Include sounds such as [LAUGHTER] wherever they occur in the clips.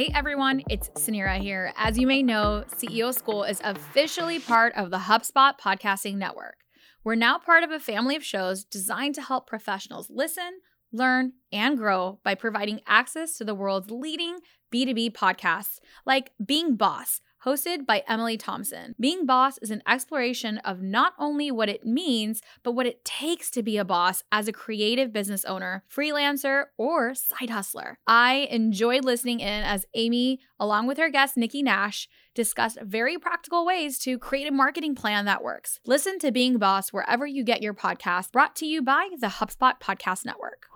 Hey everyone, it's Suneera here. As you may know, CEO School is officially part of the HubSpot Podcasting Network. We're now part of a family of shows designed to help professionals listen, learn, and grow by providing access to the world's leading B2B podcasts like Being Boss hosted by Emily Thompson. Being Boss is an exploration of not only what it means, but what it takes to be a boss as a creative business owner, freelancer, or side hustler. I enjoyed listening in as Amy, along with her guest Nikki Nash, discussed very practical ways to create a marketing plan that works. Listen to Being Boss wherever you get your podcast, brought to you by the HubSpot Podcast Network.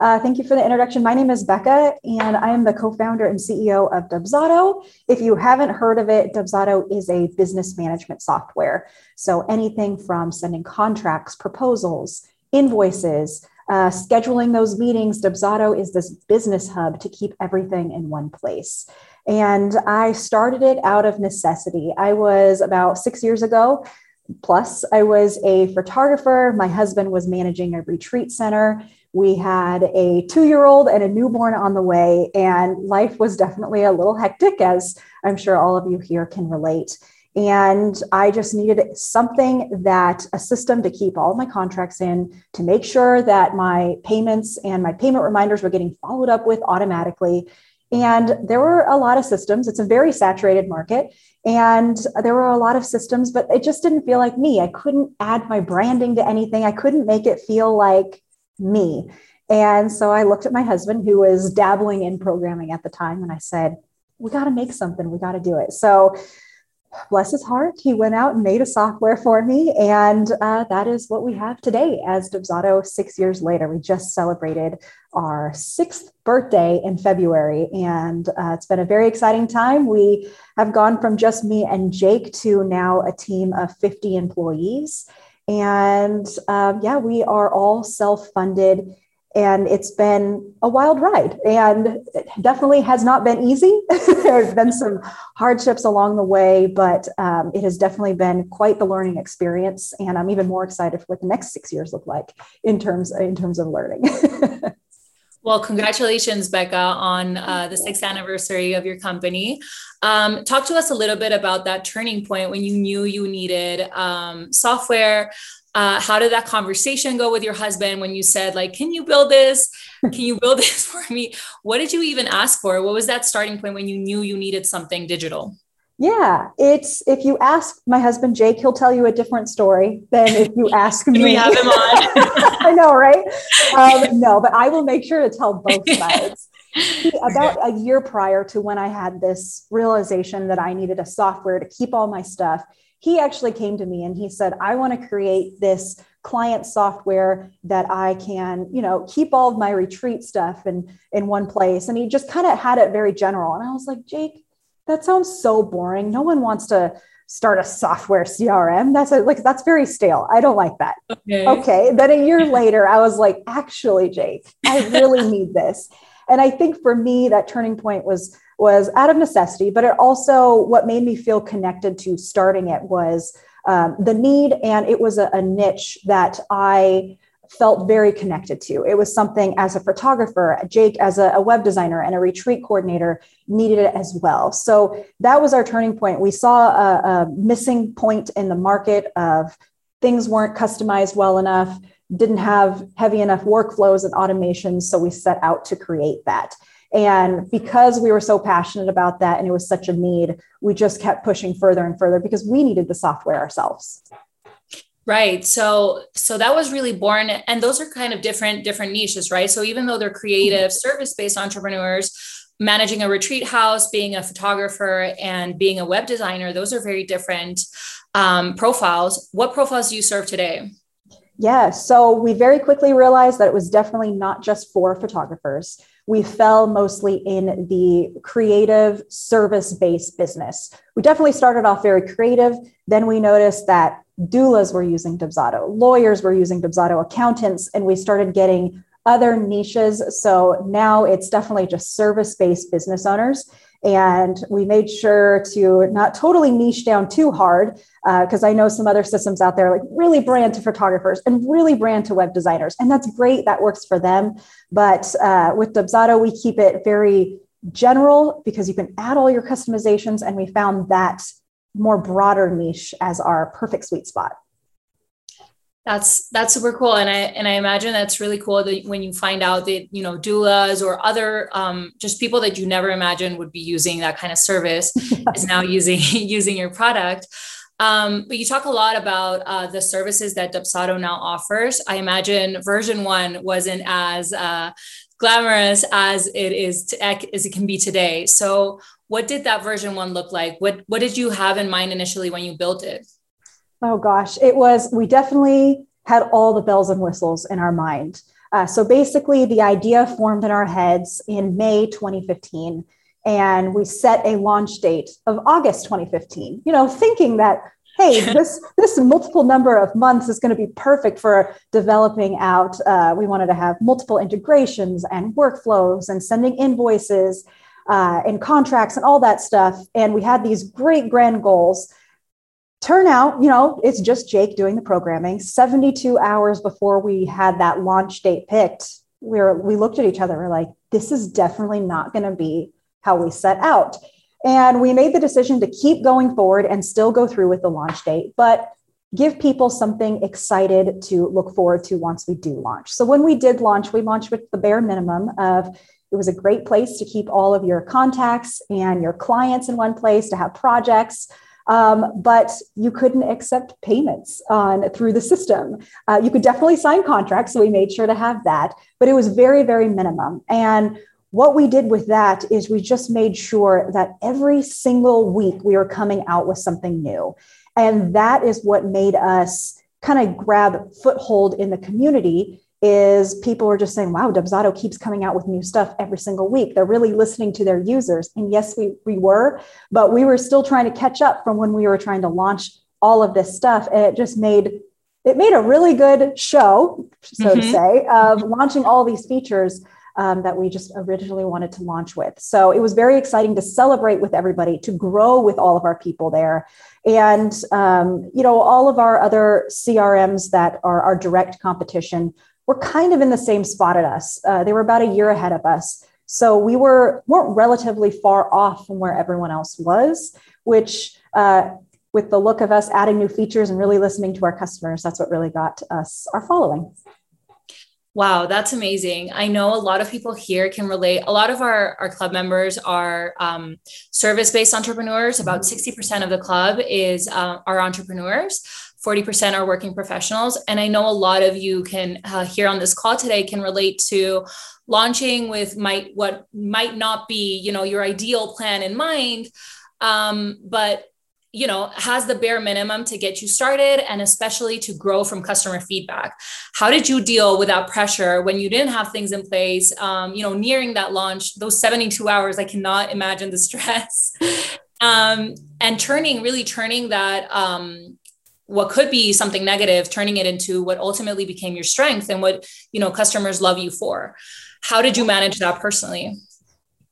Uh, thank you for the introduction. My name is Becca, and I am the co founder and CEO of Dubsado. If you haven't heard of it, Dubsado is a business management software. So anything from sending contracts, proposals, invoices, uh, scheduling those meetings, Dubsado is this business hub to keep everything in one place. And I started it out of necessity. I was about six years ago. Plus, I was a photographer. My husband was managing a retreat center. We had a two year old and a newborn on the way, and life was definitely a little hectic, as I'm sure all of you here can relate. And I just needed something that a system to keep all my contracts in, to make sure that my payments and my payment reminders were getting followed up with automatically. And there were a lot of systems. It's a very saturated market. And there were a lot of systems, but it just didn't feel like me. I couldn't add my branding to anything. I couldn't make it feel like me. And so I looked at my husband, who was dabbling in programming at the time, and I said, We got to make something. We got to do it. So bless his heart, he went out and made a software for me. And uh, that is what we have today as Dubsado six years later. We just celebrated our sixth birthday in February, and uh, it's been a very exciting time. We have gone from just me and Jake to now a team of 50 employees. And um, yeah, we are all self funded and it's been a wild ride. And it definitely has not been easy. [LAUGHS] There's been some hardships along the way but um, it has definitely been quite the learning experience. And i'm even more excited for what the next six years look like in terms in terms of learning. [LAUGHS] Well, congratulations, Becca, on uh, the sixth anniversary of your company. Um, talk to us a little bit about that turning point when you knew you needed um, software uh, how did that conversation go with your husband when you said like can you build this? Can you build [LAUGHS] this for me? What did you even ask for? What was that starting point when you knew you needed something digital? Yeah it's if you ask my husband jake he'll tell you a different story than if you ask [LAUGHS] me we have him on? [LAUGHS] I know right? Um, no but i will make sure to tell both sides. About a year prior to when i had this realization that i needed a software to keep all my stuff he actually came to me and he said, I want to create this client software that I can, you know, keep all of my retreat stuff in, in one place. And he just kind of had it very general. And I was like, Jake, that sounds so boring. No one wants to start a software CRM. That's a, like that's very stale. I don't like that. Okay. okay. Then a year [LAUGHS] later, I was like, actually, Jake, I really need this. And I think for me, that turning point was was out of necessity, but it also what made me feel connected to starting it was um, the need, and it was a, a niche that I felt very connected to. It was something as a photographer, Jake as a, a, web designer and a retreat coordinator needed it as well. So that was our turning point. We saw a, a missing point in the market of things weren't customized well enough, didn't have heavy enough workflows and automations. So we set out to create that. And because we were so passionate about that and it was such a need, we just kept pushing further and further because we needed the software ourselves. Right. So so that was really born and those are kind of different different niches, right? So even though they're creative service-based entrepreneurs, managing a retreat house, being a photographer and being a web designer, those are very different um, profiles. What profiles do you serve today? Yeah, so we very quickly realized that it was definitely not just for photographers. We fell mostly in the creative service based business. We definitely started off very creative. Then we noticed that doulas were using Dubsado, lawyers were using Dubsado, accountants, and we started getting other niches. So now it's definitely just service based business owners. And we made sure to not totally niche down too hard because uh, I know some other systems out there like really brand to photographers and really brand to web designers. And that's great, that works for them. But uh, with Dubsado, we keep it very general because you can add all your customizations. And we found that more broader niche as our perfect sweet spot that's that's super cool and i and i imagine that's really cool that when you find out that you know doulas or other um, just people that you never imagined would be using that kind of service [LAUGHS] is now using [LAUGHS] using your product um, but you talk a lot about uh, the services that Dubsado now offers. I imagine version one wasn't as uh, glamorous as it is to, as it can be today. So, what did that version one look like? What what did you have in mind initially when you built it? Oh gosh, it was, we definitely had all the bells and whistles in our mind. Uh, so basically, the idea formed in our heads in May 2015, and we set a launch date of August 2015. You know, thinking that hey, [LAUGHS] this this multiple number of months is going to be perfect for developing out. Uh, we wanted to have multiple integrations and workflows and sending invoices uh, and contracts and all that stuff. And we had these great grand goals turn out, you know, it's just Jake doing the programming. 72 hours before we had that launch date picked, we were we looked at each other, we're like, this is definitely not going to be how we set out. And we made the decision to keep going forward and still go through with the launch date, but give people something excited to look forward to once we do launch. So when we did launch, we launched with the bare minimum of it was a great place to keep all of your contacts and your clients in one place to have projects um, but you couldn't accept payments on through the system. Uh, you could definitely sign contracts, so we made sure to have that, but it was very, very minimum. And what we did with that is we just made sure that every single week we were coming out with something new. And that is what made us kind of grab foothold in the community is people are just saying, wow, Dubsado keeps coming out with new stuff every single week. They're really listening to their users. And yes, we, we were, but we were still trying to catch up from when we were trying to launch all of this stuff. And it just made it made a really good show, so mm-hmm. to say, of launching all these features um, that we just originally wanted to launch with. So it was very exciting to celebrate with everybody, to grow with all of our people there. And, um, you know, all of our other CRMs that are our direct competition were kind of in the same spot at us. Uh, they were about a year ahead of us. So we were weren't relatively far off from where everyone else was, which uh, with the look of us adding new features and really listening to our customers, that's what really got us our following. Wow, that's amazing. I know a lot of people here can relate. A lot of our, our club members are um, service based entrepreneurs. About 60% mm-hmm. of the club is uh, are entrepreneurs. 40% are working professionals. And I know a lot of you can uh, here on this call today can relate to launching with might what might not be, you know, your ideal plan in mind. Um, but you know has the bare minimum to get you started and especially to grow from customer feedback how did you deal with that pressure when you didn't have things in place um, you know nearing that launch those 72 hours i cannot imagine the [LAUGHS] stress um, and turning really turning that um, what could be something negative turning it into what ultimately became your strength and what you know customers love you for. How did you manage that personally?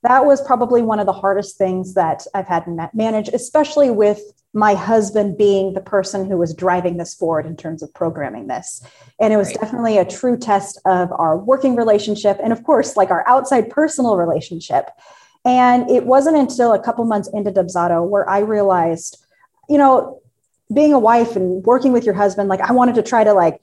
That was probably one of the hardest things that i've had to manage especially with my husband being the person who was driving this forward in terms of programming this. And it was right. definitely a true test of our working relationship and of course like our outside personal relationship. And it wasn't until a couple months into dubsado where i realized you know being a wife and working with your husband, like I wanted to try to like,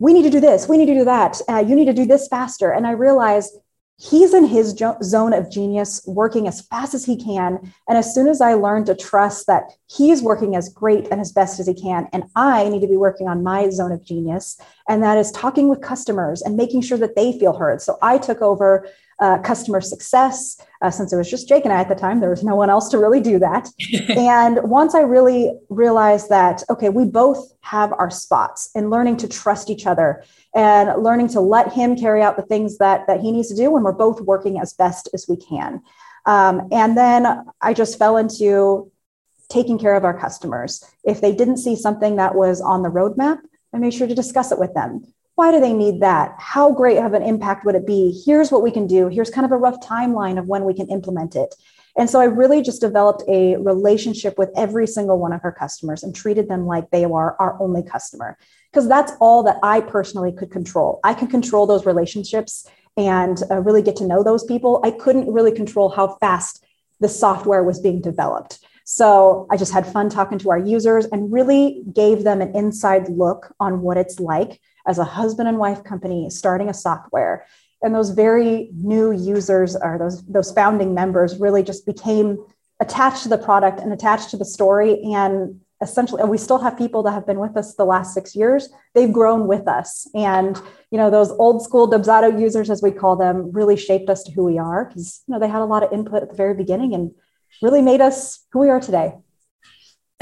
we need to do this, we need to do that, uh, you need to do this faster. And I realized he's in his zone of genius working as fast as he can and as soon as i learned to trust that he's working as great and as best as he can and i need to be working on my zone of genius and that is talking with customers and making sure that they feel heard so i took over uh, customer success uh, since it was just jake and i at the time there was no one else to really do that. [LAUGHS] And once i really realized that okay we both have our spots and learning to trust each other and learning to let him carry out the things that that he needs to do when we're both working as best as we can. Um, and then i just fell into taking care of our customers. If they didn't see something that was on the roadmap i made sure to discuss it with them why do they need that how great of an impact would it be here's what we can do here's kind of a rough timeline of when we can implement it and so I really just developed a relationship with every single one of her customers and treated them like they were our only customer because that's all that I personally could control. I can control those relationships and uh, really get to know those people. I couldn't really control how fast the software was being developed. So I just had fun talking to our users and really gave them an inside look on what it's like as a husband and wife company starting a software. And those very new users or those, those founding members really just became attached to the product and attached to the story. And essentially we still have people that have been with us the last six years. They've grown with us. And you know those old school dubsado users as we call them really shaped us to who we are because you know they had a lot of input at the very beginning and really made us who we are today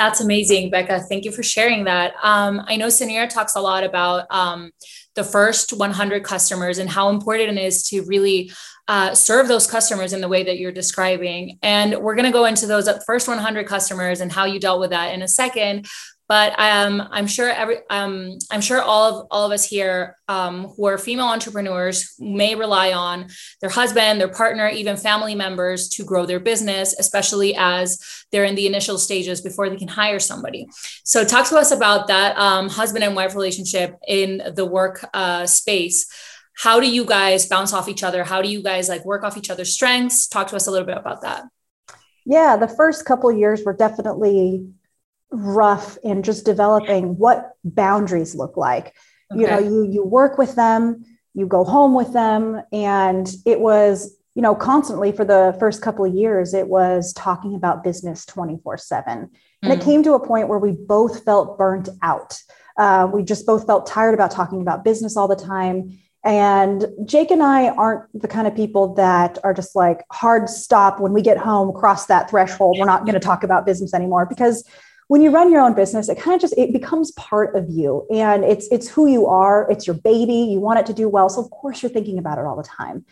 that's amazing, Becca. Thank you for sharing that. Um, I know Suneera talks a lot about um, the first 100 customers and how important it is to really uh, serve those customers in the way that you're describing. And we're going to go into those first 100 customers and how you dealt with that in a second. But um, I'm sure every um, I'm sure all of all of us here um, who are female entrepreneurs may rely on their husband, their partner, even family members to grow their business, especially as they're in the initial stages before they can hire somebody. So, talk to us about that um, husband and wife relationship in the work uh, space. How do you guys bounce off each other? How do you guys like work off each other's strengths? Talk to us a little bit about that. Yeah the first couple years were definitely rough in just developing what boundaries look like okay. you know you you work with them you go home with them and it was you know constantly for the first couple of years it was talking about business 24 7 and mm. it came to a point where we both felt burnt out uh, we just both felt tired about talking about business all the time and Jake and I aren't the kind of people that are just like hard stop when we get home, cross that threshold. We're not going to talk about business anymore because when you run your own business, it kind of just it becomes part of you and it's it's who you are. It's your baby. You want it to do well. So of course you're thinking about it all the time.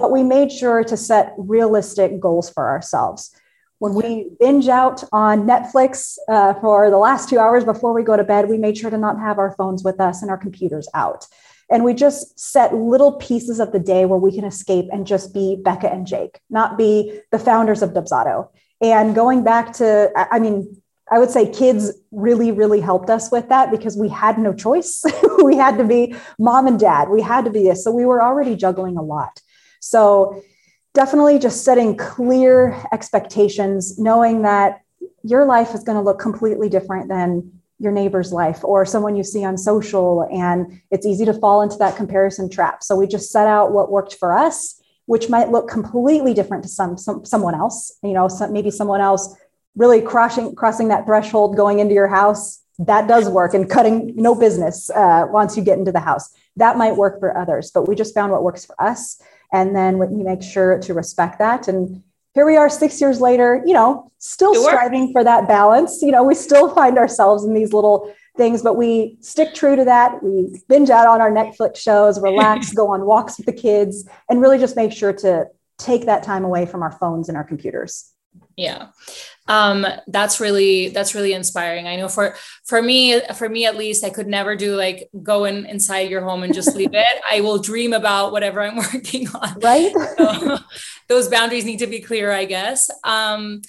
But we made sure to set realistic goals for ourselves. When we binge out on Netflix uh, for the last two hours before we go to bed, we made sure to not have our phones with us and our computers out. And we just set little pieces of the day where we can escape and just be Becca and Jake, not be the founders of Dubsado. And going back to, I mean, I would say kids really, really helped us with that because we had no choice. [LAUGHS] we had to be mom and dad. We had to be this. So we were already juggling a lot. So definitely just setting clear expectations, knowing that your life is going to look completely different than your neighbor's life or someone you see on social and it's easy to fall into that comparison trap so we just set out what worked for us which might look completely different to some, some someone else you know some, maybe someone else really crossing crossing that threshold going into your house that does work and cutting no business uh, once you get into the house that might work for others but we just found what works for us and then we make sure to respect that and here we are six years later, you know, still striving for that balance. You know, we still [LAUGHS] find ourselves in these little things, but we stick true to that. We binge out on our Netflix shows, relax, [LAUGHS] go on walks with the kids, and really just make sure to take that time away from our phones and our computers. Yeah um that's really that's really inspiring. I know for for me for me at least i could never do like go in inside your home and just leave [LAUGHS] it. I will dream about whatever i'm [LAUGHS] working on. Right? So, [LAUGHS] those boundaries need to be clear i guess. Um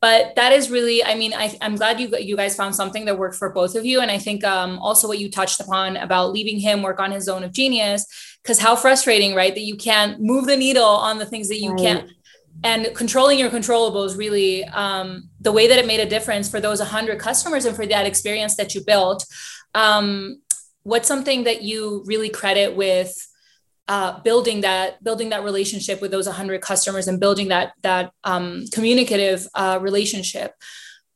but that is really i mean I, i'm glad you you guys found something that worked for both of you. And i think um, also what you touched upon about leaving him work on his zone of genius because how frustrating right that you can't move the needle on the things that you right. can't and controlling your controllables really um, the way that it made a difference for those 100 customers and for that experience that you built um, what's something that you really credit with uh, building that building that relationship with those 100 customers and building that that um, communicative uh, relationship?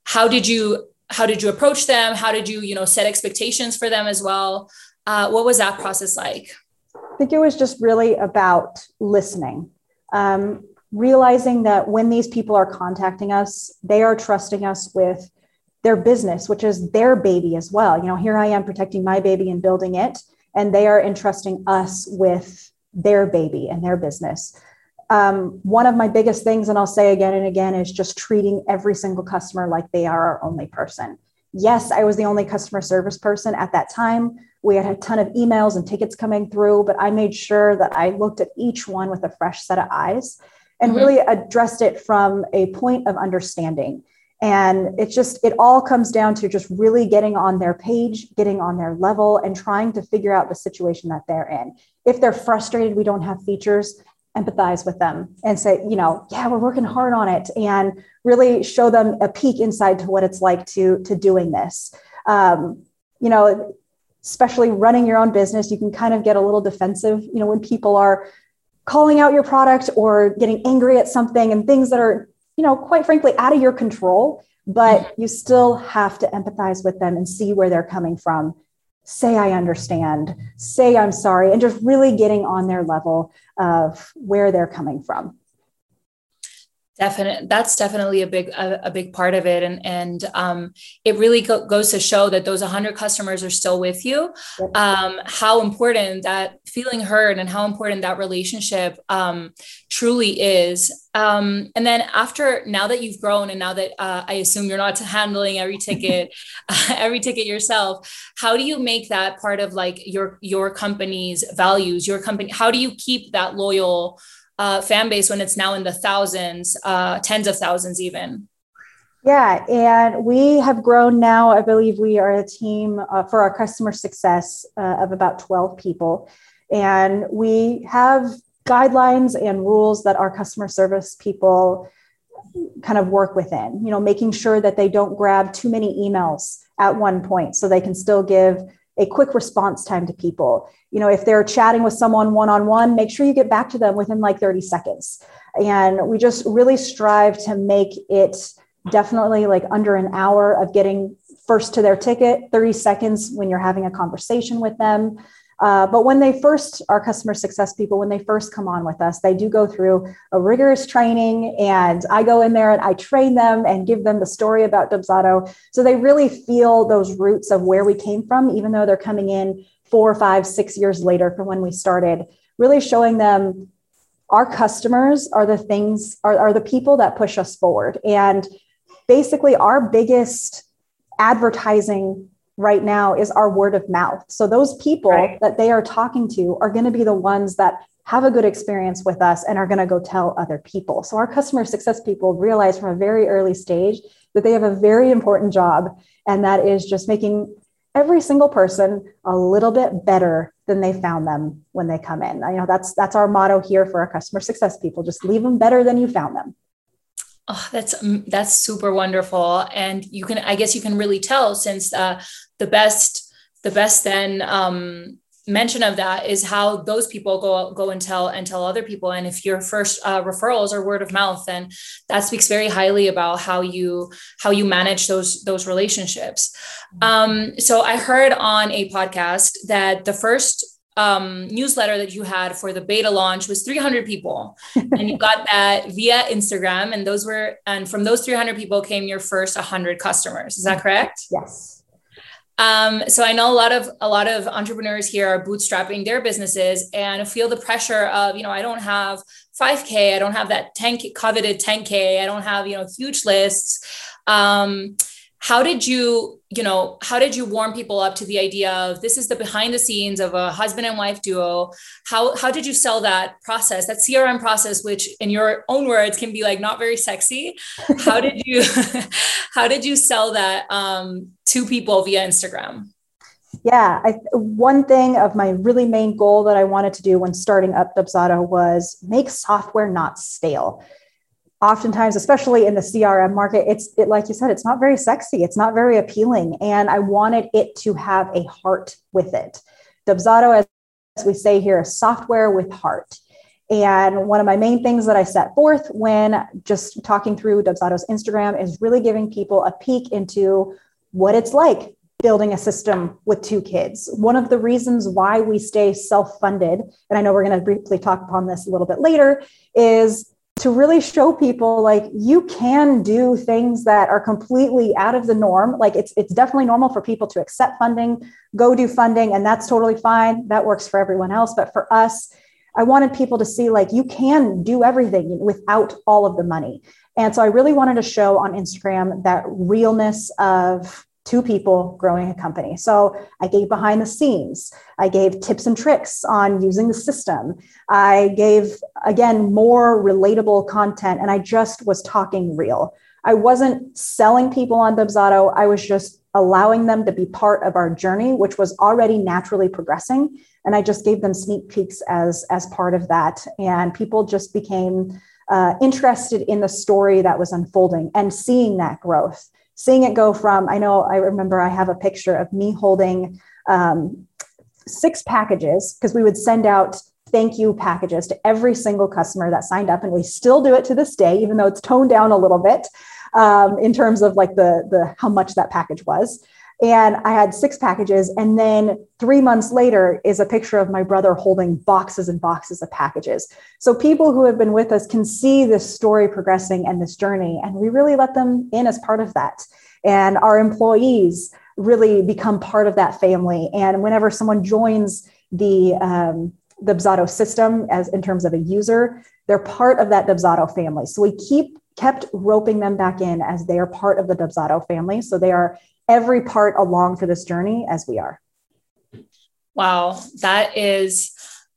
How did you how did you approach them? How did you you know set expectations for them as well? Uh, what was that process like? I think it was just really about listening. Um, realizing that when these people are contacting us they are trusting us with their business which is their baby as well you know here i am protecting my baby and building it and they are entrusting us with their baby and their business. Um, one of my biggest things, and I'll say again and again, is just treating every single customer like they are our only person. Yes, I was the only customer service person at that time. We had a ton of emails and tickets coming through, but I made sure that I looked at each one with a fresh set of eyes and mm-hmm. really addressed it from a point of understanding and it just, it all comes down to just really getting on their page, getting on their level, and trying to figure out the situation that they're in. If they're frustrated, we don't have features, empathize with them and say, you know, yeah, we're working hard on it, and really show them a peek inside to what it's like to, to doing this. Um, you know, especially running your own business, you can kind of get a little defensive, you know, when people are calling out your product or getting angry at something and things that are you know, quite frankly, out of your control, but mm-hmm. you still have to empathize with them and see where they're coming from. Say, I understand, say, I'm sorry, and just really getting on their level of where they're coming from. Definitely, that's definitely a big a, a, big part of it, and and um, it really go, goes to show that those 100 customers are still with you. Um, how important that feeling heard and how important that relationship um, truly is. Um, and then after now that you've grown, and now that uh, I assume you're not [LAUGHS] handling every ticket, [LAUGHS] every ticket yourself, how do you make that part of like your your company's values? Your company, how do you keep that loyal? Uh, fan base when it's now in the thousands, uh, tens of thousands, even. Yeah, and we have grown now. I believe we are a team uh, for our customer success uh, of about 12 people. And we have guidelines and rules that our customer service people kind of work within, you know, making sure that they don't grab too many emails at one point so they can still give a quick response time to people. You know, if they're chatting with someone one on one, make sure you get back to them within like 30 seconds. And we just really strive to make it definitely like under an hour of getting first to their ticket, 30 seconds when you're having a conversation with them. Uh, but when they first, our customer success people, when they first come on with us, they do go through a rigorous training. And I go in there and I train them and give them the story about Dubsado. So they really feel those roots of where we came from, even though they're coming in four, five, six years later from when we started, really showing them our customers are the things, are, are the people that push us forward. And basically, our biggest advertising right now is our word of mouth. So those people right. that they are talking to are going to be the ones that have a good experience with us and are going to go tell other people. So our customer success people realize from a very early stage that they have a very important job and that is just making every single person a little bit better than they found them when they come in. You know, that's that's our motto here for our customer success people. Just leave them better than you found them. Oh, that's mm, that's super wonderful, and you can I guess you can really tell since uh, the best the best then um, mention of that is how those people go go and tell and tell other people. And if your first uh, referrals are word of mouth then that speaks very highly about how you how you manage those those relationships. Um, so i heard on a podcast that the first um, newsletter that you had for the beta launch was 300 people. [LAUGHS] And you got that via instagram and those were and from those 300 people came your first 100 customers. Is that correct? Yes. Um, so I know a lot of a lot of entrepreneurs here are bootstrapping their businesses and feel the pressure of, you know, I don't have 5K, I don't have that 10K coveted 10K, I don't have, you know, huge lists. Um, how did you you know how did you warm people up to the idea of this is the behind the scenes of a husband and wife duo? How how did you sell that process that crm process which in your own words can be like not very sexy? How did you [LAUGHS] how did you sell that um, to people via instagram? Yeah, I, one thing of my really main goal that I wanted to do when starting up Dubsado was make software not stale oftentimes especially in the crm market it's it, like you said it's not very sexy it's not very appealing and i wanted it to have a heart with it dubsado as we say here software with heart. And one of my main things that I set forth when just talking through Dubsado's Instagram is really giving people a peek into what it's like building a system with two kids. One of the reasons why we stay self funded, and I know we're going to briefly talk upon this a little bit later, is to really show people like you can do things that are completely out of the norm. Like it's it's definitely normal for people to accept funding go do funding and that's totally fine. That works for everyone else. But for us I wanted people to see like you can do everything without all of the money. And so I really wanted to show on Instagram that realness of two people growing a company. So I gave behind the scenes. I gave tips and tricks on using the system. I gave, again, more relatable content, and I just was talking real. I wasn't selling people on Dubsado. I was just allowing them to be part of our journey, which was already naturally progressing and I just gave them sneak peeks as as part of that, and people just became uh, interested in the story that was unfolding and seeing that growth, seeing it go from. I know I remember I have a picture of me holding um, six packages because we would send out thank you packages to every single customer that signed up, and we still do it to this day, even though it's toned down a little bit um, in terms of like the the how much that package was. And I had six packages. And then three months later is a picture of my brother holding boxes and boxes of packages. So people who have been with us can see this story progressing and this journey. And we really let them in as part of that. And our employees really become part of that family. And whenever someone joins the, um, the Dubsado system as in terms of a user, they're part of that Dubsado family. So we keep kept roping them back in as they are part of the Dubsado family. So they are every part along for this journey as we are. Wow, that is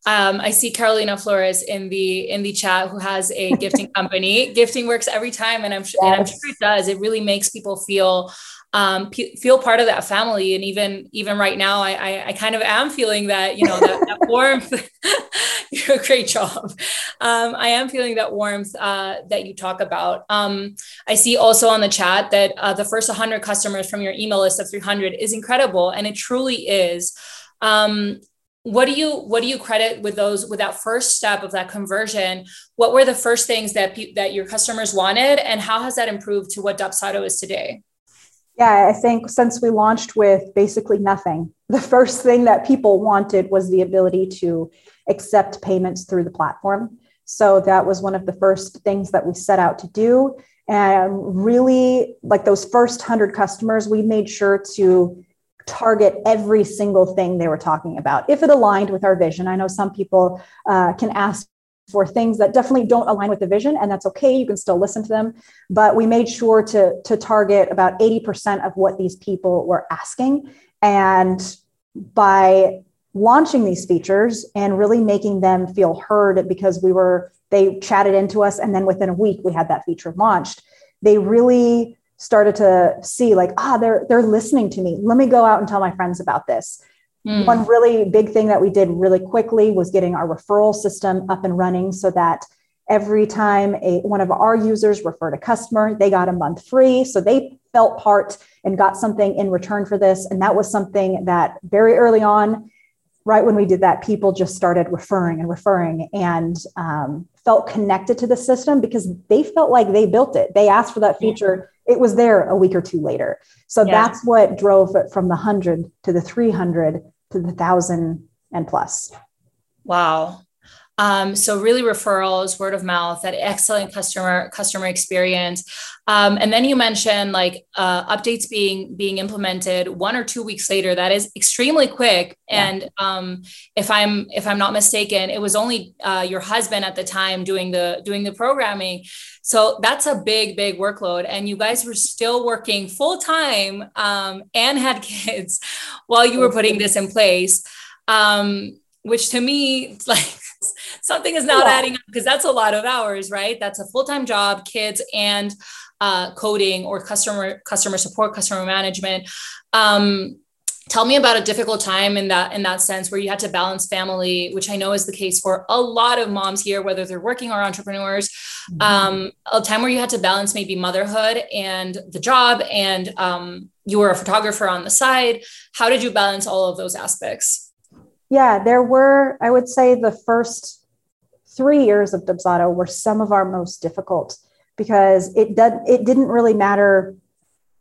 um, I see Carolina Flores in the in the chat who has a [LAUGHS] gifting company. gifting works every time, and I'm, sure, yes. and I'm sure it does. It really makes people feel um, p- feel part of that family. And even even right now, I, I, I kind of am feeling that you know that, that warmth. [LAUGHS] great job. Um, I am feeling that warmth uh, that you talk about. Um, I see also on the chat that uh, the first 100 customers from your email list of 300 is incredible, and it truly is. Um, what do you what do you credit with those with that first step of that conversion what were the first things that pe- that your customers wanted and how has that improved to what dubsado is today yeah i think since we launched with basically nothing the first thing that people wanted was the ability to accept payments through the platform so that was one of the first things that we set out to do and really like those first 100 customers we made sure to target every single thing they were talking about if it aligned with our vision. I know some people uh, can ask for things that definitely don't align with the vision, and that's okay. You can still listen to them. But we made sure to, to target about 80% of what these people were asking. And by launching these features and really making them feel heard because we were, they chatted into us, and then within a week, we had that feature launched. They really started to see like ah they're they're listening to me let me go out and tell my friends about this mm. one really big thing that we did really quickly was getting our referral system up and running so that every time a one of our users referred a customer they got a month free so they felt part and got something in return for this and that was something that very early on right when we did that people just started referring and referring and um, felt connected to the system because they felt like they built it they asked for that feature it was there a week or two later. So yeah. that's what drove it from the 100 to the 300 to the 1000 plus. Wow. Um, so really referrals, word of mouth, that excellent customer customer experience. Um, and then you mentioned like uh, updates being being implemented one or two weeks later. That is extremely quick. Yeah. And um, if I'm if I'm not mistaken, it was only uh, your husband at the time doing the doing the programming. So that's a big big workload. And you guys were still working full time um, and had [LAUGHS] kids while you were putting this in place. Um, which to me, [LAUGHS] like something is not yeah. adding up because that's a lot of hours, right? That's a full-time job, kids and uh, coding or customer customer support, customer management. Um, tell me about a difficult time in that in that sense where you had to balance family which i know is the case for a lot of moms here whether they're working or entrepreneurs mm-hmm. um, a time where you had to balance maybe motherhood and the job and um, you were a photographer on the side how did you balance all of those aspects Yeah, there were, I would say, the first three years of Dubsado were some of our most difficult because it did it didn't really matter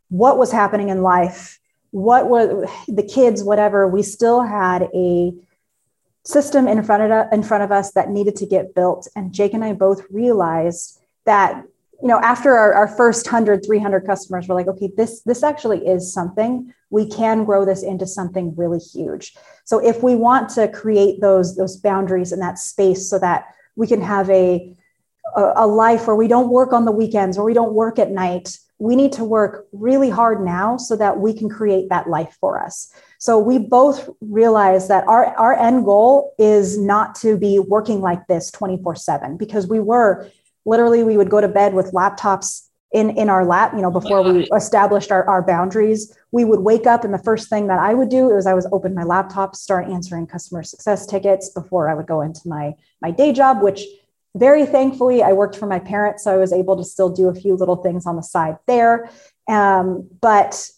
what was happening in life, what was the kids, whatever. We still had a system in front of in front of us that needed to get built, and Jake and I both realized that you know after our, our first 100 300 customers we're like okay this this actually is something we can grow this into something really huge so if we want to create those those boundaries in that space so that we can have a a, life where we don't work on the weekends or we don't work at night. We need to work really hard now so that we can create that life for us. So we both realize that our, our end goal is not to be working like this 24 7 because we were literally we would go to bed with laptops in in our lap you know before we established our, our boundaries we would wake up and the first thing that i would do was i was open my laptop start answering customer success tickets before i would go into my my day job which very thankfully i worked for my parents so i was able to still do a few little things on the side there. Um, but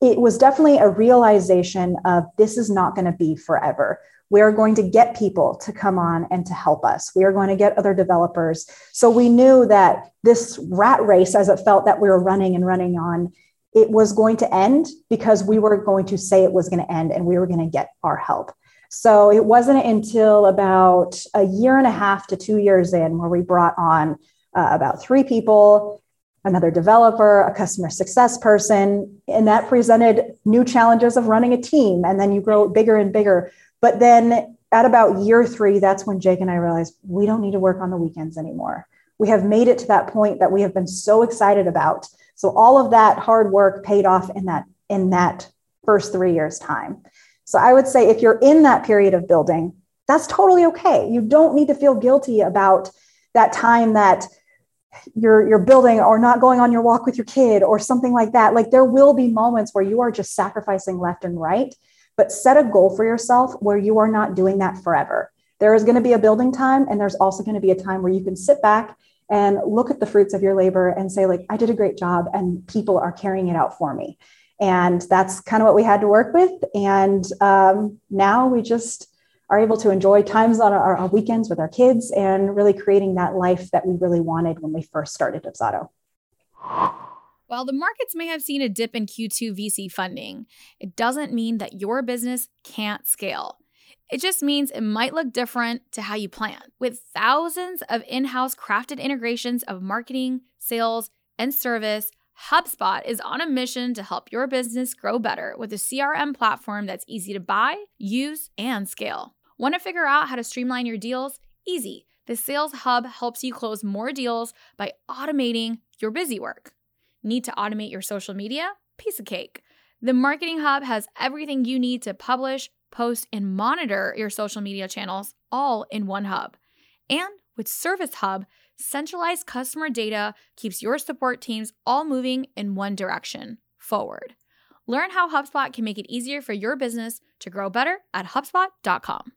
it was definitely a realization of this is not going to be forever we are going to get people to come on and to help us. We are going to get other developers. So we knew that this rat race, as it felt that we were running and running on, it was going to end because we were going to say it was going to end and we were going to get our help. So it wasn't until about a year and a half to two years in where we brought on uh, about three people, another developer, a customer success person, and that presented new challenges of running a team. And then you grow bigger and bigger. But then at about year three, that's when Jake and I realized we don't need to work on the weekends anymore. We have made it to that point that we have been so excited about. So all of that hard work paid off in that in that first three years time. So I would say if you're in that period of building, that's totally okay. You don't need to feel guilty about that time that you're you're building or not going on your walk with your kid or something like that. Like there will be moments where you are just sacrificing left and right but set a goal for yourself where you are not doing that forever. There is going to be a building time, and there's also going to be a time where you can sit back and look at the fruits of your labor and say, like, I did a great job, and people are carrying it out for me. And that's kind of what we had to work with. And um, now we just are able to enjoy times on our, our, weekends with our kids and really creating that life that we really wanted when we first started Dubsado. While the markets may have seen a dip in Q2 VC funding, it doesn't mean that your business can't scale. It just means it might look different to how you plan. With thousands of in house crafted integrations of marketing, sales, and service, HubSpot is on a mission to help your business grow better with a CRM platform that's easy to buy, use, and scale. Want to figure out how to streamline your deals? Easy. The Sales Hub helps you close more deals by automating your busy work. Need to automate your social media? Piece of cake. The Marketing Hub has everything you need to publish, post, and monitor your social media channels all in one hub. And with Service Hub, centralized customer data keeps your support teams all moving in one direction forward. Learn how HubSpot can make it easier for your business to grow better at HubSpot.com.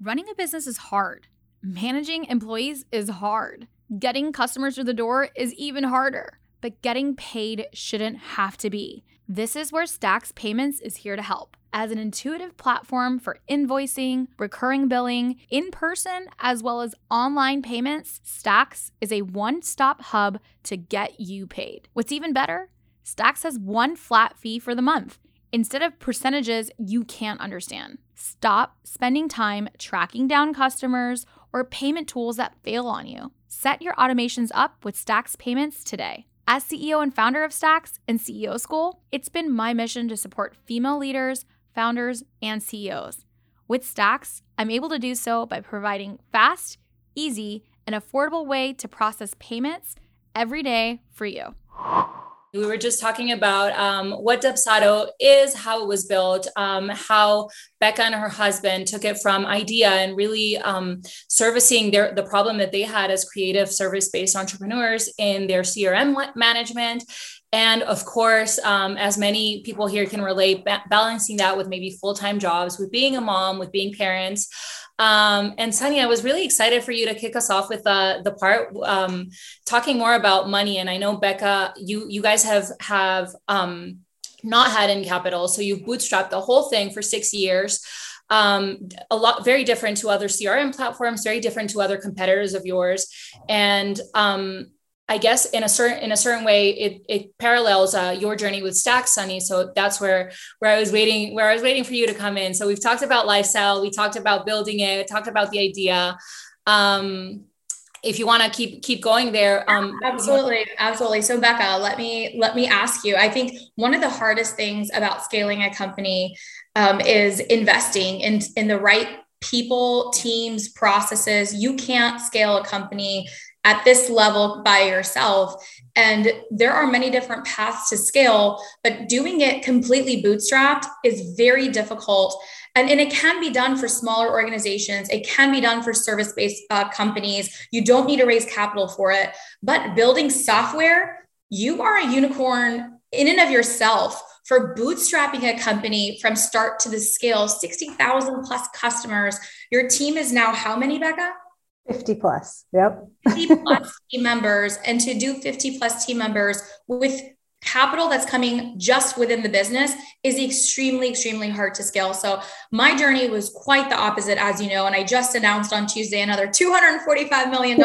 Running a business is hard. Managing employees is hard. Getting customers through the door is even harder, but getting paid shouldn't have to be. This is where Stax Payments is here to help. As an intuitive platform for invoicing, recurring billing, in person, as well as online payments, Stax is a one stop hub to get you paid. What's even better? Stax has one flat fee for the month instead of percentages you can't understand. Stop spending time tracking down customers or payment tools that fail on you. Set your automations up with Stax Payments today. As CEO and founder of Stax and CEO School, it's been my mission to support female leaders, founders, and CEOs. With Stax, I'm able to do so by providing fast, easy, and affordable way to process payments every day for you. We were just talking about um, what Dubsado is, how it was built, um, how Becca and her husband took it from idea and really um, servicing their the problem that they had as creative service-based entrepreneurs in their CRM management. And of course, um, as many people here can relate, ba- balancing that with maybe full-time jobs, with being a mom, with being parents. Um, and Sonia, I was really excited for you to kick us off with uh, the part um, talking more about money. And I know Becca, you you guys have have um, not had in capital. So you've bootstrapped the whole thing for six years. Um, a lot very different to other CRM platforms, very different to other competitors of yours. And um, I guess in a certain in a certain way, it, it parallels uh, your journey with Stax Sunny. So that's where where I was waiting where I was waiting for you to come in. So we've talked about lifestyle, we talked about building it, talked about the idea. Um, if you want to keep keep going there, um, absolutely, absolutely. So Becca, let me let me ask you. I think one of the hardest things about scaling a company um, is investing in in the right people, teams, processes. You can't scale a company at this level by yourself. And there are many different paths to scale, but doing it completely bootstrapped is very difficult. And, and it can be done for smaller organizations. It can be done for service based uh, companies. You don't need to raise capital for it. But building software, you are a unicorn in and of yourself for bootstrapping a company from start to the scale 60,000 plus customers. Your team is now how many, Becca? 50 plus. Yep. 50 plus [LAUGHS] team members. And to do 50 plus team members with capital that's coming just within the business is extremely, extremely hard to scale. So my journey was quite the opposite, as you know. And I just announced on Tuesday another $245 million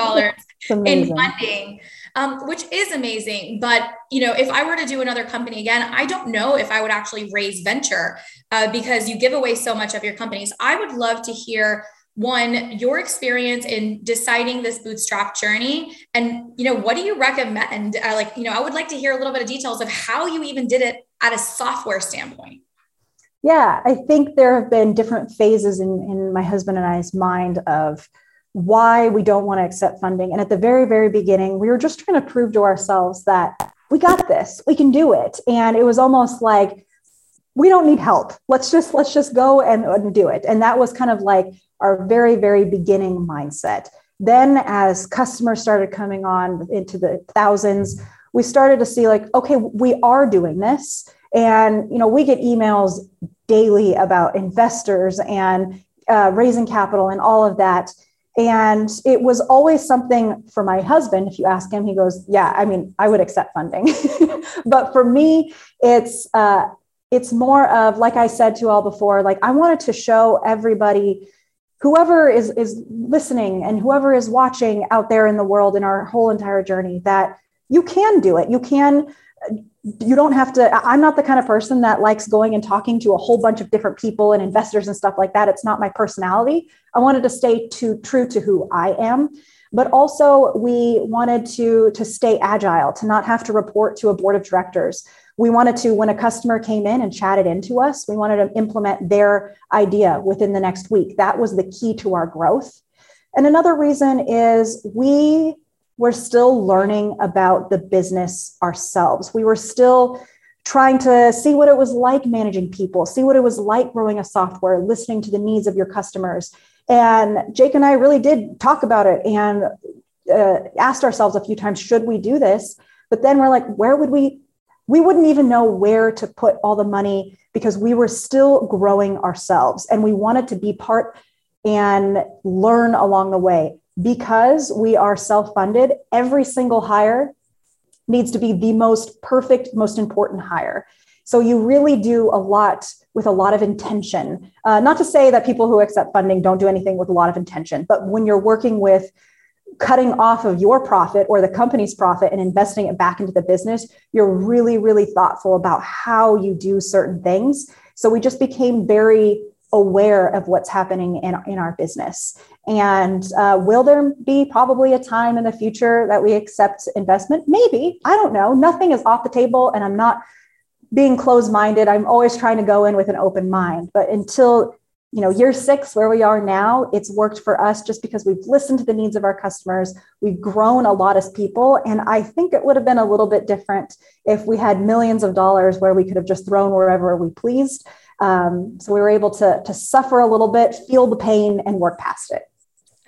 in funding. Um, which is amazing. But you know, if I were to do another company again, I don't know if I would actually raise venture uh, because you give away so much of your companies. I would love to hear one your experience in deciding this bootstrap journey. And you know what do you recommend? Uh, like you know i would like to hear a little bit of details of how you even did it at a software standpoint. Yeah i think there have been different phases in, in my husband and i's mind of why we don't want to accept funding. And at the very very beginning we were just trying to prove to ourselves that we got this we can do it. And it was almost like we don't need help. Let's just let's just go and, and do it. And that was kind of like our very, very beginning mindset. Then, as customers started coming on into the thousands, we started to see like, okay, we are doing this. And, you know, we get emails daily about investors and uh, raising capital and all of that. And it was always something for my husband. If you ask him, he goes, "Yeah, I mean, I would accept funding." [LAUGHS] but for me, it's uh, it's more of like I said to all before. Like I wanted to show everybody whoever is is listening and whoever is watching out there in the world in our whole entire journey that you can do it. You can you don't have to i'm not the kind of person that likes going and talking to a whole bunch of different people and investors and stuff like that. It's not my personality. I wanted to stay to true to who i am but also we wanted to to stay agile to not have to report to a board of directors we wanted to when a customer came in and chatted into us we wanted to implement their idea within the next week. That was the key to our growth. And another reason is we were still learning about the business ourselves. We were still trying to see what it was like managing people see what it was like growing a software listening to the needs of your customers. And jake and i really did talk about it and uh, asked ourselves a few times should we do this? But then we're like where would we we wouldn't even know where to put all the money because we were still growing ourselves and we wanted to be part and learn along the way. Because we are self-funded every single hire needs to be the most perfect most important hire. So you really do a lot with a lot of intention. Uh, not to say that people who accept funding don't do anything with a lot of intention but when you're working with cutting off of your profit or the company's profit and investing it back into the business, you're really, really thoughtful about how you do certain things. So we just became very aware of what's happening in, in our business. And uh, will there be probably a time in the future that we accept investment? Maybe. I don't know. Nothing is off the table, and I'm not being closed minded. I'm always trying to go in with an open mind. But until you know year six where we are now it's worked for us just because we've listened to the needs of our customers. We've grown a lot as people and i think it would have been a little bit different if we had millions of dollars where we could have just thrown wherever we pleased. Um, so we were able to, to suffer a little bit feel the pain and work past it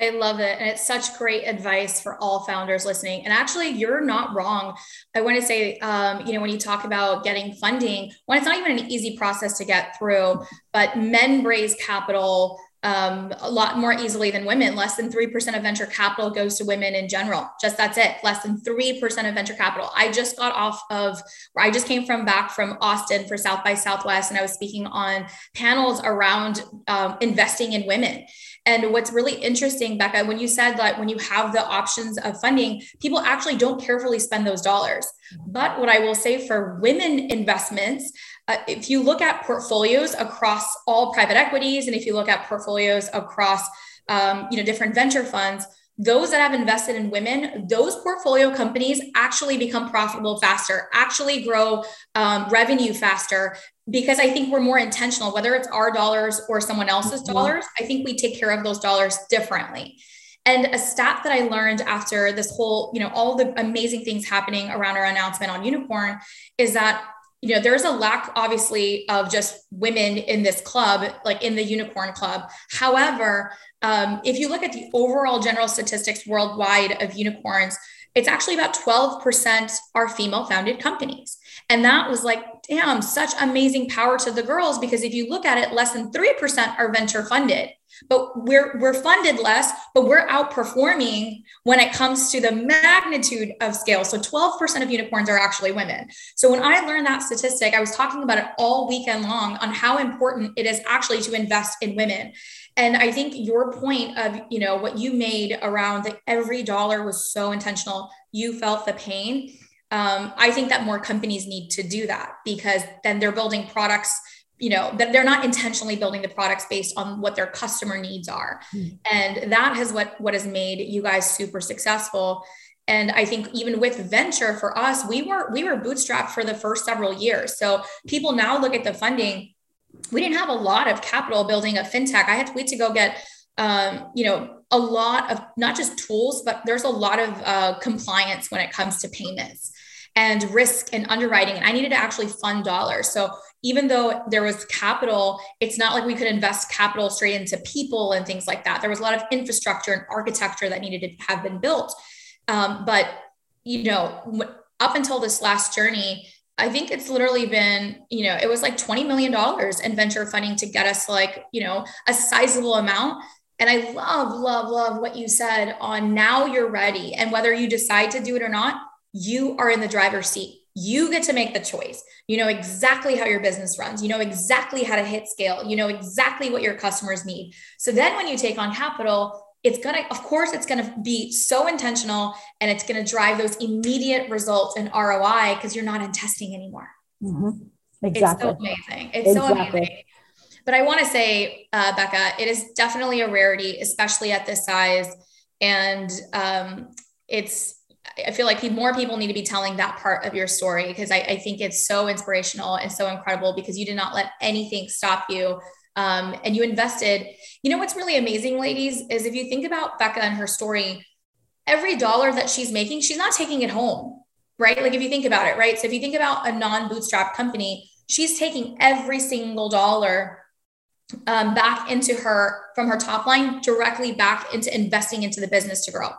I love it. And it's such great advice for all founders listening. And actually, you're not wrong. I want to say, um, you know, when you talk about getting funding, when it's not even an easy process to get through, but men raise capital um, a lot more easily than women. Less than 3% of venture capital goes to women in general. Just that's it. Less than 3% of venture capital. I just got off of, where I just came from back from Austin for South by Southwest, and I was speaking on panels around um, investing in women. And what's really interesting, Becca, when you said that when you have the options of funding, people actually don't carefully spend those dollars. But what I will say for women investments, uh, if you look at portfolios across all private equities, and if you look at portfolios across um, you know different venture funds, those that have invested in women, those portfolio companies actually become profitable faster, actually grow um, revenue faster because I think we're more intentional, whether it's our dollars or someone else's mm-hmm. dollars. I think we take care of those dollars differently. And a stat that I learned after this whole, you know, all the amazing things happening around our announcement on Unicorn is that you know there's a lack obviously of just women in this club like in the unicorn club however um, if you look at the overall general statistics worldwide of unicorns it's actually about 12% are female founded companies and that was like damn such amazing power to the girls because if you look at it less than 3% are venture funded. But we're we're funded less but we're outperforming when it comes to the magnitude of scale. So 12% of unicorns are actually women. So when i learned that statistic i was talking about it all weekend long on how important it is actually to invest in women. And i think your point of you know what you made around that every dollar was so intentional you felt the pain um, i think that more companies need to do that because then they're building products you know that they're not intentionally building the products based on what their customer needs are. Mm. and that has what what has made you guys super successful. And i think even with venture for us we were we were bootstrapped for the first several years. So people now look at the funding. We didn't have a lot of capital building a fintech. I had to wait to go get um, you know a lot of not just tools but there's a lot of uh, compliance when it comes to payments and risk and underwriting and i needed to actually fund dollars so even though there was capital, it's not like we could invest capital straight into people and things like that. There was a lot of infrastructure and architecture that needed to have been built. Um, but, you know, up until this last journey, I think it's literally been, you know, it was like $20 million in venture funding to get us like, you know, a sizable amount. And I love, love, love what you said on now you're ready. And whether you decide to do it or not, you are in the driver's seat you get to make the choice. You know exactly how your business runs. You know exactly how to hit scale. You know exactly what your customers need. So then when you take on capital, it's going to, of course, it's going to be so intentional and it's going to drive those immediate results and ROI because you're not in testing anymore. Mm-hmm. Exactly. It's so amazing. It's exactly. so amazing. But I want to say, uh, Becca, it is definitely a rarity, especially at this size. And um, it's I feel like more people need to be telling that part of your story because I, I, think it's so inspirational and so incredible because you did not let anything stop you. Um, and you invested. You know what's really amazing, ladies, is if you think about Becca and her story, every dollar that she's making, she's not taking it home, right? Like if you think about it, right? So if you think about a non bootstrap company, she's taking every single dollar um, back into her from her top line directly back into investing into the business to grow.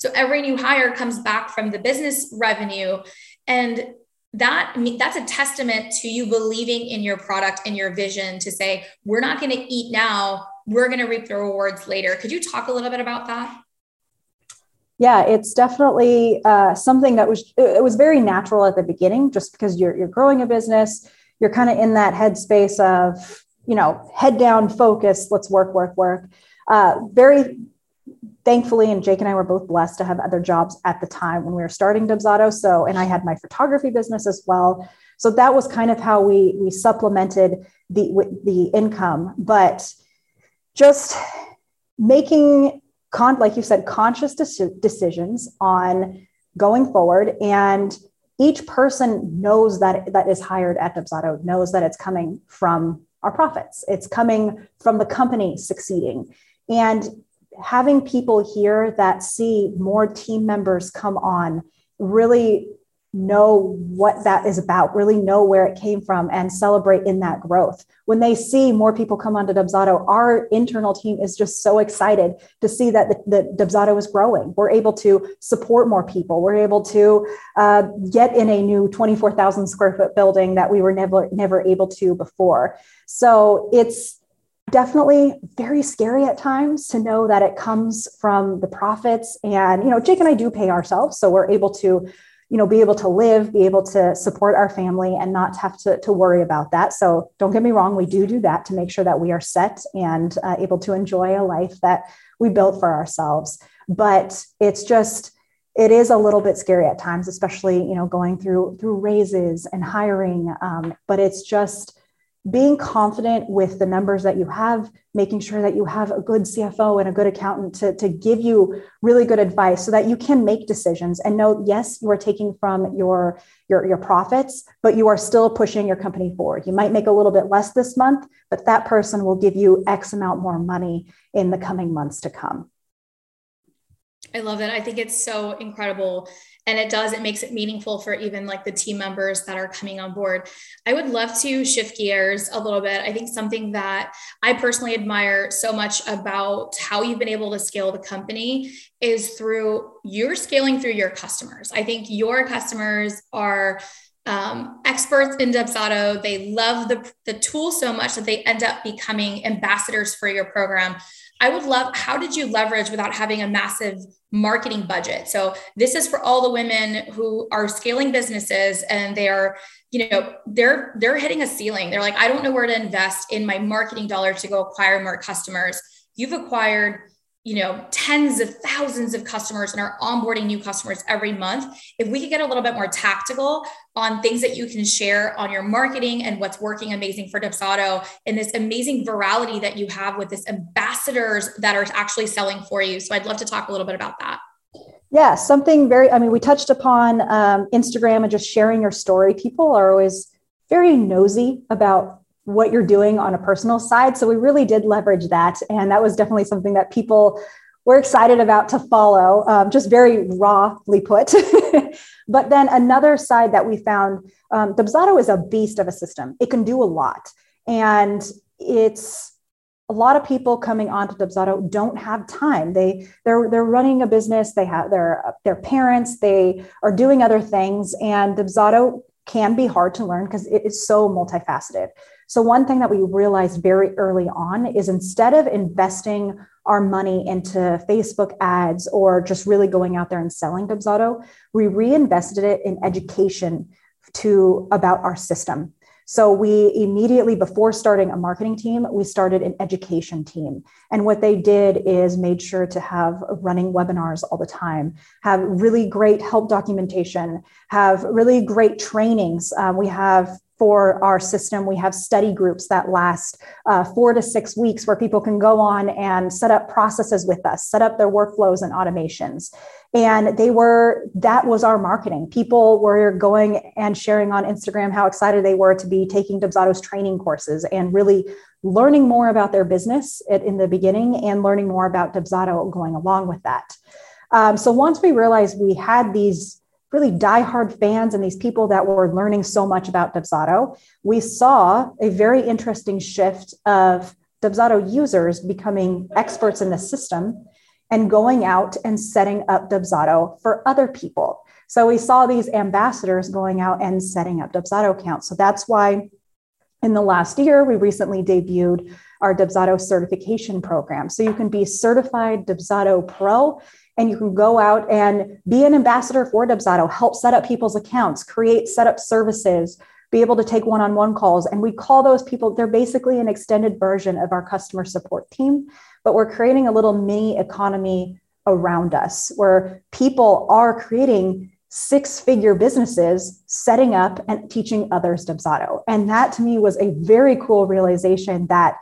So every new hire comes back from the business revenue. And that that's a testament to you believing in your product and your vision to say, we're not going to eat now, we're going to reap the rewards later. Could you talk a little bit about that? Yeah, it's definitely uh, something that was it was very natural at the beginning, just because you're you're growing a business, you're kind of in that headspace of you know head down, focus, let's work, work, work. Uh, very thankfully, and Jake and I were both blessed to have other jobs at the time when we were starting Dubsado. So, and I had my photography business as well. So that was kind of how we we supplemented the the income. But just making con like you said, conscious decisions on going forward and each person knows that that is hired at Dubsado knows that it's coming from our profits. It's coming from the company succeeding. And having people here that see more team members come on really know what that is about, really know where it came from, and celebrate in that growth. When they see more people come onto Dubsado, our internal team is just so excited to see that the, the Dubsado is growing. We're able to support more people. We're able to uh, get in a new 24,000 square foot building that we were never never able to before. So it's definitely very scary at times to know that it comes from the profits and you know jake and i do pay ourselves so we're able to you know be able to live be able to support our family and not have to, to worry about that. So don't get me wrong we do do that to make sure that we are set and uh, able to enjoy a life that we built for ourselves. But it's just it is a little bit scary at times especially you know going through through raises and hiring um, but it's just being confident with the numbers that you have, making sure that you have a good CFO and a good accountant to, to give you really good advice so that you can make decisions and know, yes, you are taking from your, your, your profits, but you are still pushing your company forward. You might make a little bit less this month, but that person will give you X amount more money in the coming months to come. I love that. I think it's so incredible. And it does, it makes it meaningful for even like the team members that are coming on board. I would love to shift gears a little bit. I think something that I personally admire so much about how you've been able to scale the company is through you're scaling through your customers. I think your customers are um, experts in Dubsado. They love the, the tool so much that they end up becoming ambassadors for your program. I would love, how did you leverage without having a massive marketing budget? So this is for all the women who are scaling businesses and they are, you know, they're they're hitting a ceiling. They're like, I don't know where to invest in my marketing dollar to go acquire more customers. You've acquired you know tens of thousands of customers and are onboarding new customers every month if we could get a little bit more tactical on things that you can share on your marketing and what's working amazing for Dubsado and this amazing virality that you have with this ambassadors that are actually selling for you so i'd love to talk a little bit about that yeah something very i mean we touched upon um, instagram and just sharing your story people are always very nosy about what you're doing on a personal side. So we really did leverage that. And that was definitely something that people were excited about to follow, um, just very rawly put. [LAUGHS] but then another side that we found um, Dubsado is a beast of a system, it can do a lot. And it's a lot of people coming onto Dubsado don't have time. They they're they're running a business. They have their their parents. They are doing other things, and Dubsado can be hard to learn because it is so multifaceted. So, one thing that we realized very early on is instead of investing our money into Facebook ads or just really going out there and selling Dubsado, we reinvested it in education to about our system. So we immediately, before starting a marketing team, we started an education team. And what they did is made sure to have running webinars all the time, have really great help documentation, have really great trainings. Um, we have for our system, we have study groups that last uh, four to six weeks where people can go on and set up processes with us, set up their workflows and automations. And they were, that was our marketing. People were going and sharing on Instagram how excited they were to be taking Dubsado's training courses and really learning more about their business in the beginning and learning more about Dubsado going along with that. Um, so once we realized we had these really diehard fans and these people that were learning so much about Dubsado, we saw a very interesting shift of Dubsado users becoming experts in the system and going out and setting up Dubsado for other people. So we saw these ambassadors going out and setting up Dubsado accounts. So that's why in the last year, we recently debuted our Dubsado certification program. So you can be certified Dubsado Pro and you can go out and be an ambassador for Dubsado, help set up people's accounts, create setup services, be able to take one-on-one calls. And we call those people, they're basically an extended version of our customer support team, but we're creating a little mini economy around us where people are creating six-figure businesses setting up and teaching others Dubsado. And that to me was a very cool realization that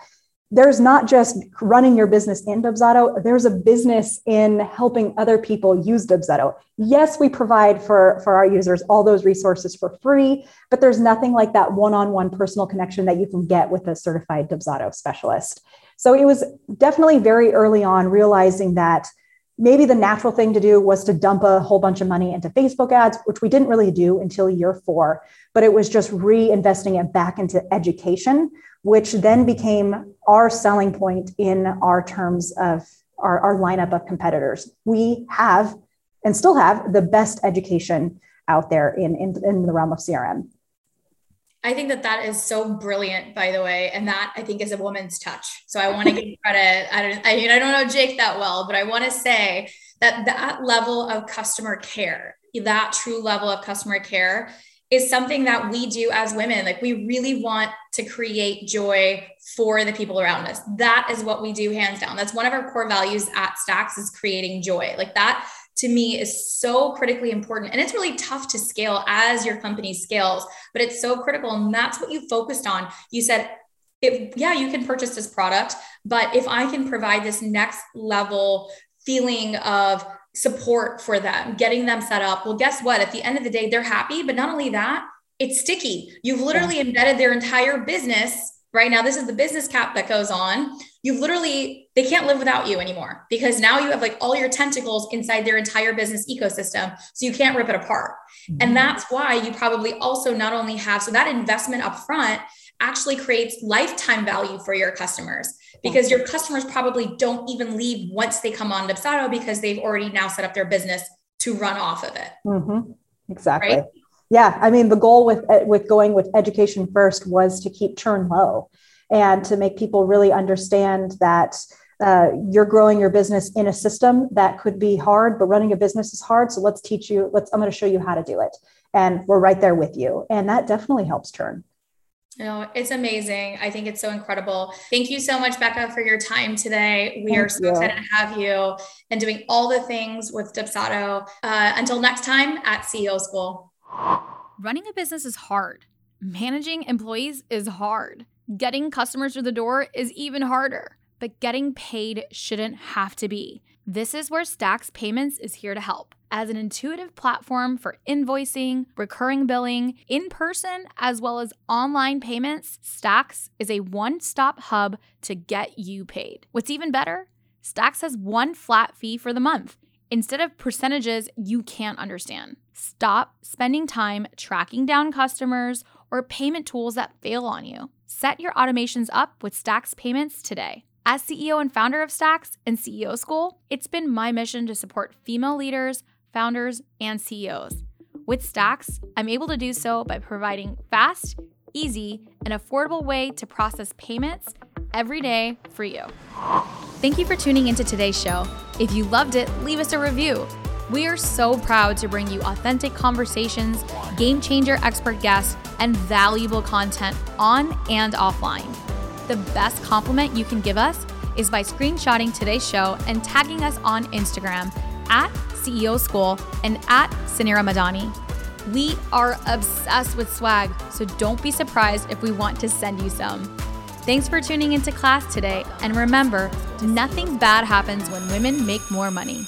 there's not just running your business in Dubsado, there's a business in helping other people use Dubsado. Yes, we provide for, for our users all those resources for free, but there's nothing like that one on one personal connection that you can get with a certified Dubsado specialist. So it was definitely very early on realizing that maybe the natural thing to do was to dump a whole bunch of money into Facebook ads, which we didn't really do until year four, but it was just reinvesting it back into education which then became our selling point in our terms of our, our lineup of competitors. We have and still have the best education out there in, in, in the realm of CRM. I think that that is so brilliant, by the way, and that I think is a woman's touch. So I want to give [LAUGHS] credit. I don't, I, mean, I don't know Jake that well, but I want to say that that level of customer care, that true level of customer care, is something that we do as women. Like we really want to create joy for the people around us. That is what we do, hands down. That's one of our core values at Stax is creating joy. Like that to me is so critically important. And it's really tough to scale as your company scales, but it's so critical. And that's what you focused on. You said, if, yeah, you can purchase this product, but if I can provide this next level feeling of support for them, getting them set up, well, guess what? At the end of the day, they're happy. But not only that, it's sticky. You've literally embedded their entire business right now. This is the business cap that goes on you've literally they can't live without you anymore because now you have like all your tentacles inside their entire business ecosystem so you can't rip it apart mm-hmm. and that's why you probably also not only have so that investment up front actually creates lifetime value for your customers because your customers probably don't even leave once they come on Dubsado because they've already now set up their business to run off of it mm-hmm. exactly right? yeah i mean the goal with with going with education first was to keep churn low and to make people really understand that uh, you're growing your business in a system that could be hard, but running a business is hard. So let's teach you, let's, I'm going to show you how to do it. And we're right there with you. And that definitely helps churn. No, it's amazing. I think it's so incredible. Thank you so much, Becca, for your time today. We Thank are so you. excited to have you and doing all the things with Dubsado. Uh, until next time at CEO School. Running a business is hard. Managing employees is hard. Getting customers through the door is even harder, but getting paid shouldn't have to be. This is where Stax Payments is here to help. As an intuitive platform for invoicing, recurring billing, in person, as well as online payments, Stax is a one stop hub to get you paid. What's even better? Stax has one flat fee for the month instead of percentages you can't understand. Stop spending time tracking down customers or payment tools that fail on you. Set your automations up with Stax Payments today. As CEO and founder of Stax and CEO School, it's been my mission to support female leaders, founders, and CEOs. With Stax, I'm able to do so by providing fast, easy, and affordable way to process payments every day for you. Thank you for tuning into today's show. If you loved it, leave us a review. We are so proud to bring you authentic conversations, game changer expert guests, and valuable content on and offline. The best compliment you can give us is by screenshotting today's show and tagging us on Instagram at CEO School and at Suneera Madhani. We are obsessed with swag, so don't be surprised if we want to send you some. Thanks for tuning into class today, and remember, nothing bad happens when women make more money.